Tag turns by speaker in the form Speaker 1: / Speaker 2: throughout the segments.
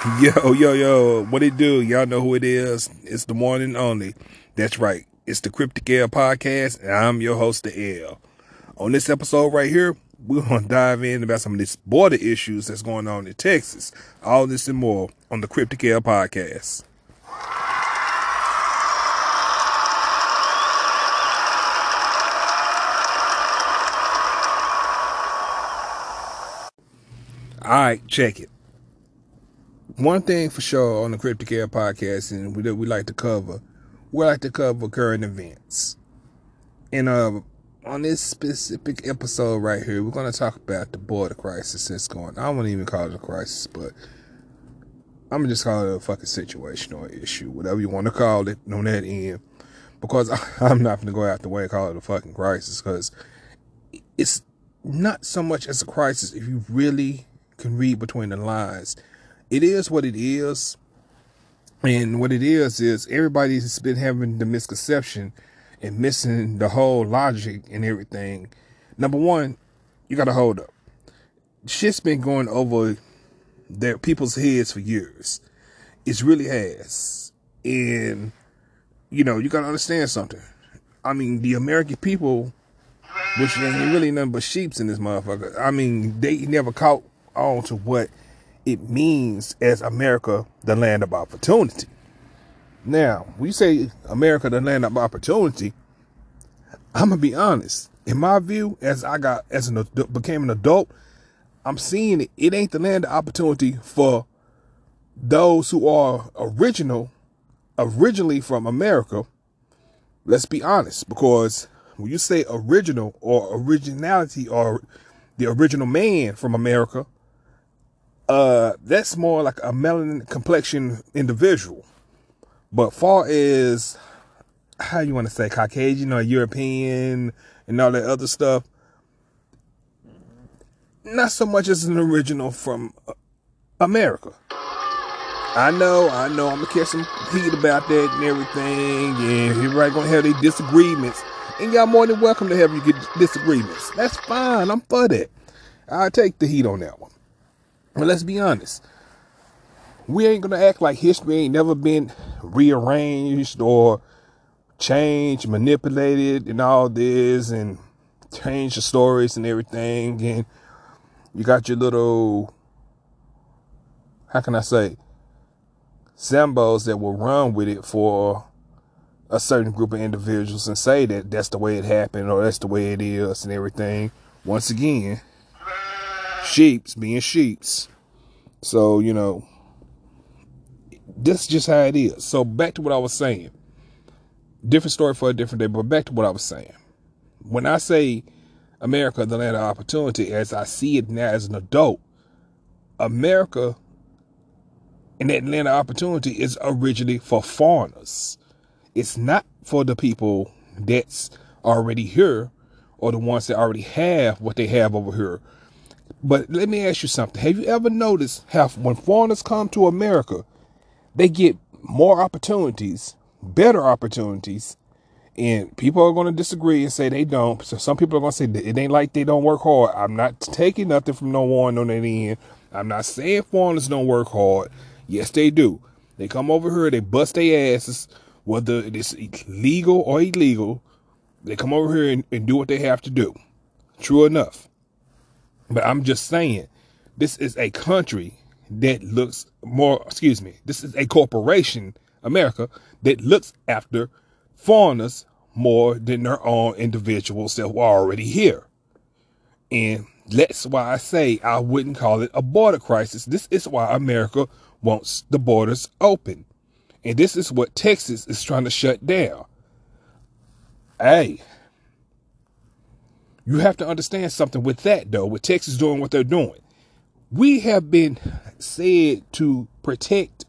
Speaker 1: Yo. Yo, yo. What it do? Y'all know who it is. It's the morning only. That's right. It's the Cryptic L podcast, and I'm your host, the L. On this episode right here, we're going to dive in about some of these border issues that's going on in Texas. All this and more on the Cryptic L podcast. All right, check it. One thing for sure on the Cryptic L podcast, and we we like to cover, we like to cover current events. And uh, on this specific episode right here, we're going to talk about the border crisis that's going. I won't even call it a crisis, but I'm gonna just call it a fucking situation or issue, whatever you want to call it on that end. Because I'm not going to go out the way and call it a fucking crisis, because it's not so much as a crisis if you really can read between the lines. It is what it is. And what it is is everybody's been having the misconception and missing the whole logic and everything. Number one, you gotta hold up. Shit's been going over their people's heads for years. It really has. And you know, you gotta understand something. I mean, the American people, which ain't really nothing but sheeps in this motherfucker. I mean, they never caught on to what it means as America, the land of opportunity. Now, we say America, the land of opportunity. I'm gonna be honest. In my view, as I got as an became an adult, I'm seeing it. It ain't the land of opportunity for those who are original, originally from America. Let's be honest, because when you say original or originality or the original man from America, uh, that's more like a melanin complexion individual. But far as how you want to say Caucasian or European and all that other stuff, not so much as an original from uh, America. I know, I know, I'm gonna catch some heat about that and everything, and everybody gonna have their disagreements. And y'all more than welcome to have you get disagreements. That's fine. I'm for that. I'll take the heat on that one. But let's be honest. We ain't gonna act like history ain't never been rearranged or changed, manipulated, and all this, and change the stories and everything. And you got your little, how can I say, symbols that will run with it for a certain group of individuals and say that that's the way it happened or that's the way it is and everything. Once again, sheeps being sheeps. So, you know, this is just how it is. So back to what I was saying. Different story for a different day, but back to what I was saying. When I say America, the land of opportunity, as I see it now as an adult, America and that land of opportunity is originally for foreigners. It's not for the people that's already here or the ones that already have what they have over here. But let me ask you something. Have you ever noticed how when foreigners come to America, they get more opportunities, better opportunities, and people are going to disagree and say they don't. So some people are going to say it ain't like they don't work hard. I'm not taking nothing from no one on that end. I'm not saying foreigners don't work hard. Yes, they do. They come over here, they bust their asses, whether it's legal or illegal. They come over here and, and do what they have to do. True enough. But I'm just saying, this is a country that looks more, excuse me, this is a corporation, America, that looks after foreigners more than their own individuals that were already here. And that's why I say I wouldn't call it a border crisis. This is why America wants the borders open. And this is what Texas is trying to shut down. Hey, you have to understand something with that, though, with Texas doing what they're doing. We have been said to protect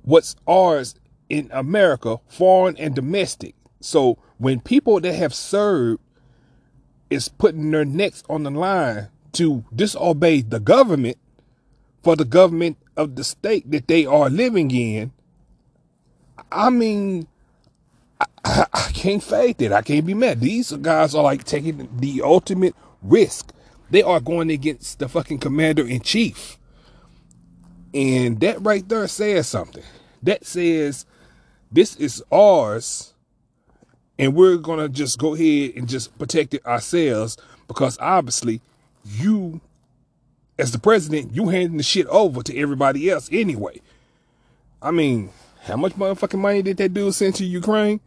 Speaker 1: what's ours in America, foreign and domestic. So when people that have served is putting their necks on the line to disobey the government for the government of the state that they are living in, I mean, I, I can't fake it. I can't be mad. These guys are like taking the ultimate risk They are going against the fucking commander in chief. And that right there says something. That says this is ours and we're going to just go ahead and just protect it ourselves because obviously you as the president, you handing the shit over to everybody else anyway. I mean, how much motherfucking money did that dude send to Ukraine?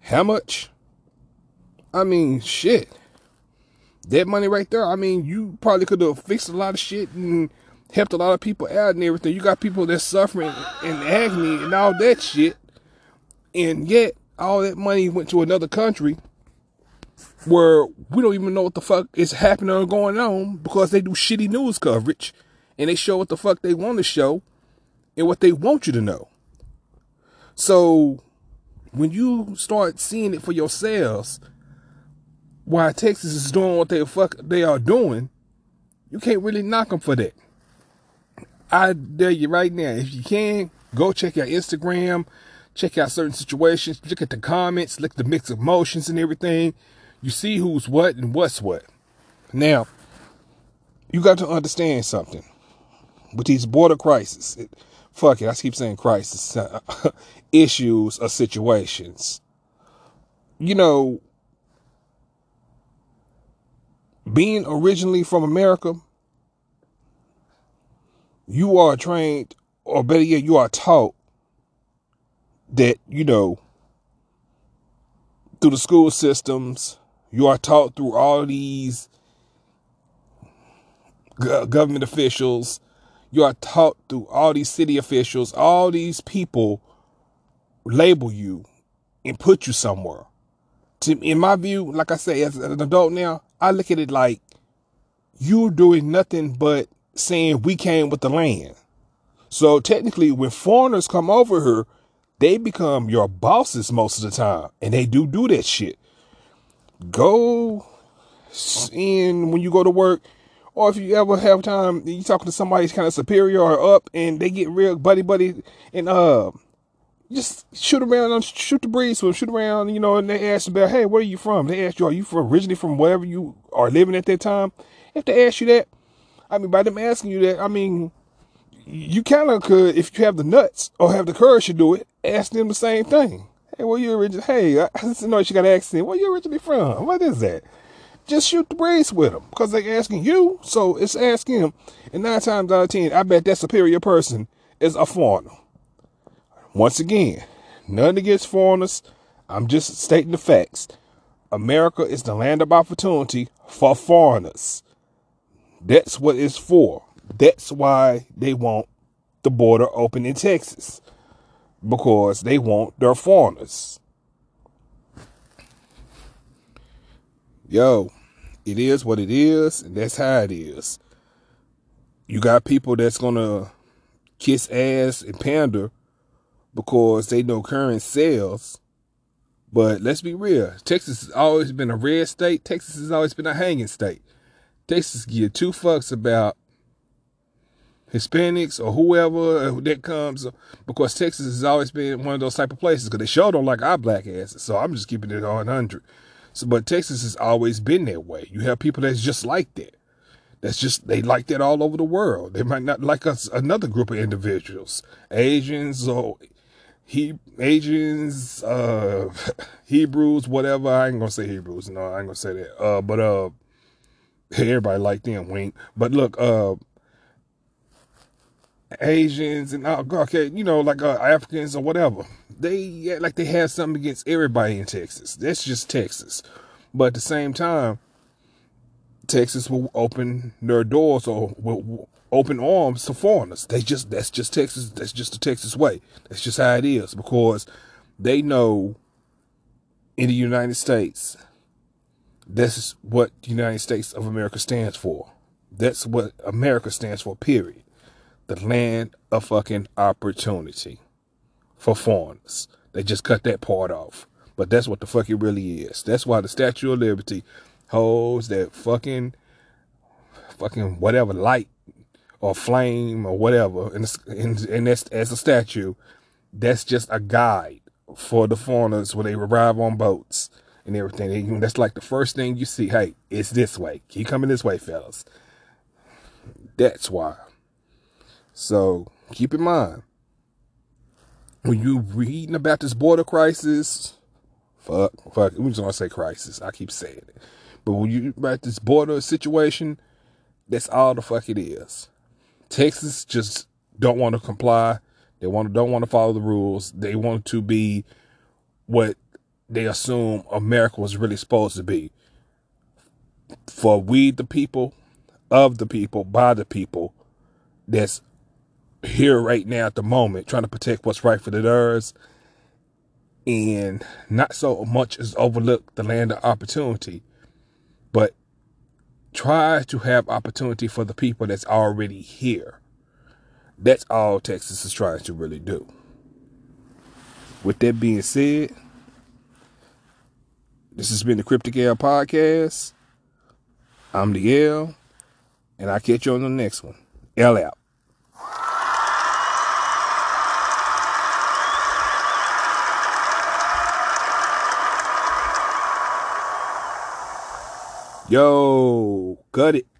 Speaker 1: How much? I mean, shit. That money right there, I mean, you probably could have fixed a lot of shit and helped a lot of people out and everything. You got people that's suffering and agony and all that shit. And yet, all that money went to another country where we don't even know what the fuck is happening or going on because they do shitty news coverage and they show what the fuck they want to show and what they want you to know. So when you start seeing it for yourselves, why Texas is doing what they fuck they are doing, you can't really knock them for that. I dare you right now, if you can, go check out Instagram, check out certain situations, look at the comments, look at the mix of emotions and everything. You see who's what and what's what. Now, you got to understand something with these border crises. It, fuck it, I keep saying crisis, issues or situations. You know, being originally from America, you are trained, or better yet, you are taught that, you know, through the school systems, you are taught through all these government officials, you are taught through all these city officials, all these people label you and put you somewhere. To, in my view, like I say, as an adult now, I look at it like you're doing nothing but saying we came with the land. So technically, when foreigners come over here, they become your bosses most of the time, and they do do that shit. Go in when you go to work, or if you ever have time, you talking to somebody kind of superior or up, and they get real buddy buddy, and uh, just shoot around, shoot the breeze with shoot around, you know, and they ask about, hey, where are you from? They ask you, are you from originally from wherever you are living at that time? If they ask you that, I mean, by them asking you that, I mean, you kind of could, if you have the nuts or have the courage to do it, ask them the same thing. Hey, where you originally? Hey, I just know you got an accent. Where you originally from? What is that? Just shoot the breeze with them because they're asking you, so it's asking them. And nine times out of ten, I bet that superior person is a foreigner. Once again, nothing against foreigners. I'm just stating the facts. America is the land of opportunity for foreigners. That's what it's for. That's why they want the border open in Texas because they want their foreigners. Yo, it is what it is, and that's how it is. You got people that's gonna kiss ass and pander because they know current sales. But let's be real. Texas has always been a red state. Texas has always been a hanging state. Texas give two fucks about Hispanics or whoever that comes because Texas has always been one of those type of places because they sure don't like our black asses. So I'm just keeping it on 100. So, but Texas has always been that way. You have people that's just like that. That's just, they like that all over the world. They might not like us, another group of individuals, Asians or he, Asians, uh, Hebrews, whatever. I ain't gonna say Hebrews. No, I ain't gonna say that. Uh, but, uh, everybody like them, wink. But look, uh, Asians and uh, okay, you know, like uh, Africans or whatever. They like they have something against everybody in Texas. That's just Texas. But at the same time, Texas will open their doors or will open arms to foreigners. They just that's just Texas. That's just the Texas way. That's just how it is because they know in the United States, this is what the United States of America stands for. That's what America stands for. Period the land of fucking opportunity for foreigners. They just cut that part off. But that's what the fuck it really is. That's why the Statue of Liberty holds that fucking, fucking whatever light or flame or whatever, and, and, and that's as a statue. That's just a guide for the foreigners when they arrive on boats and everything. That's like the first thing you see. Hey, it's this way. Keep coming this way, fellas. That's why. So keep in mind when you reading about this border crisis, fuck, fuck, we just want to say crisis. I keep saying it. But when you about this border situation, that's all the fuck it is. Texas just don't want to comply. They want don't want to follow the rules. They want to be what they assume America was really supposed to be. For we the people, of the people, by the people, that's here right now at the moment, trying to protect what's right for the theirs, and not so much as overlook the land of opportunity, but try to have opportunity for the people that's already here. That's all Texas is trying to really do. With that being said, this has been the Cryptic L Podcast. I'm the L, and I'll catch you on the next one. L out. Yo, cut it.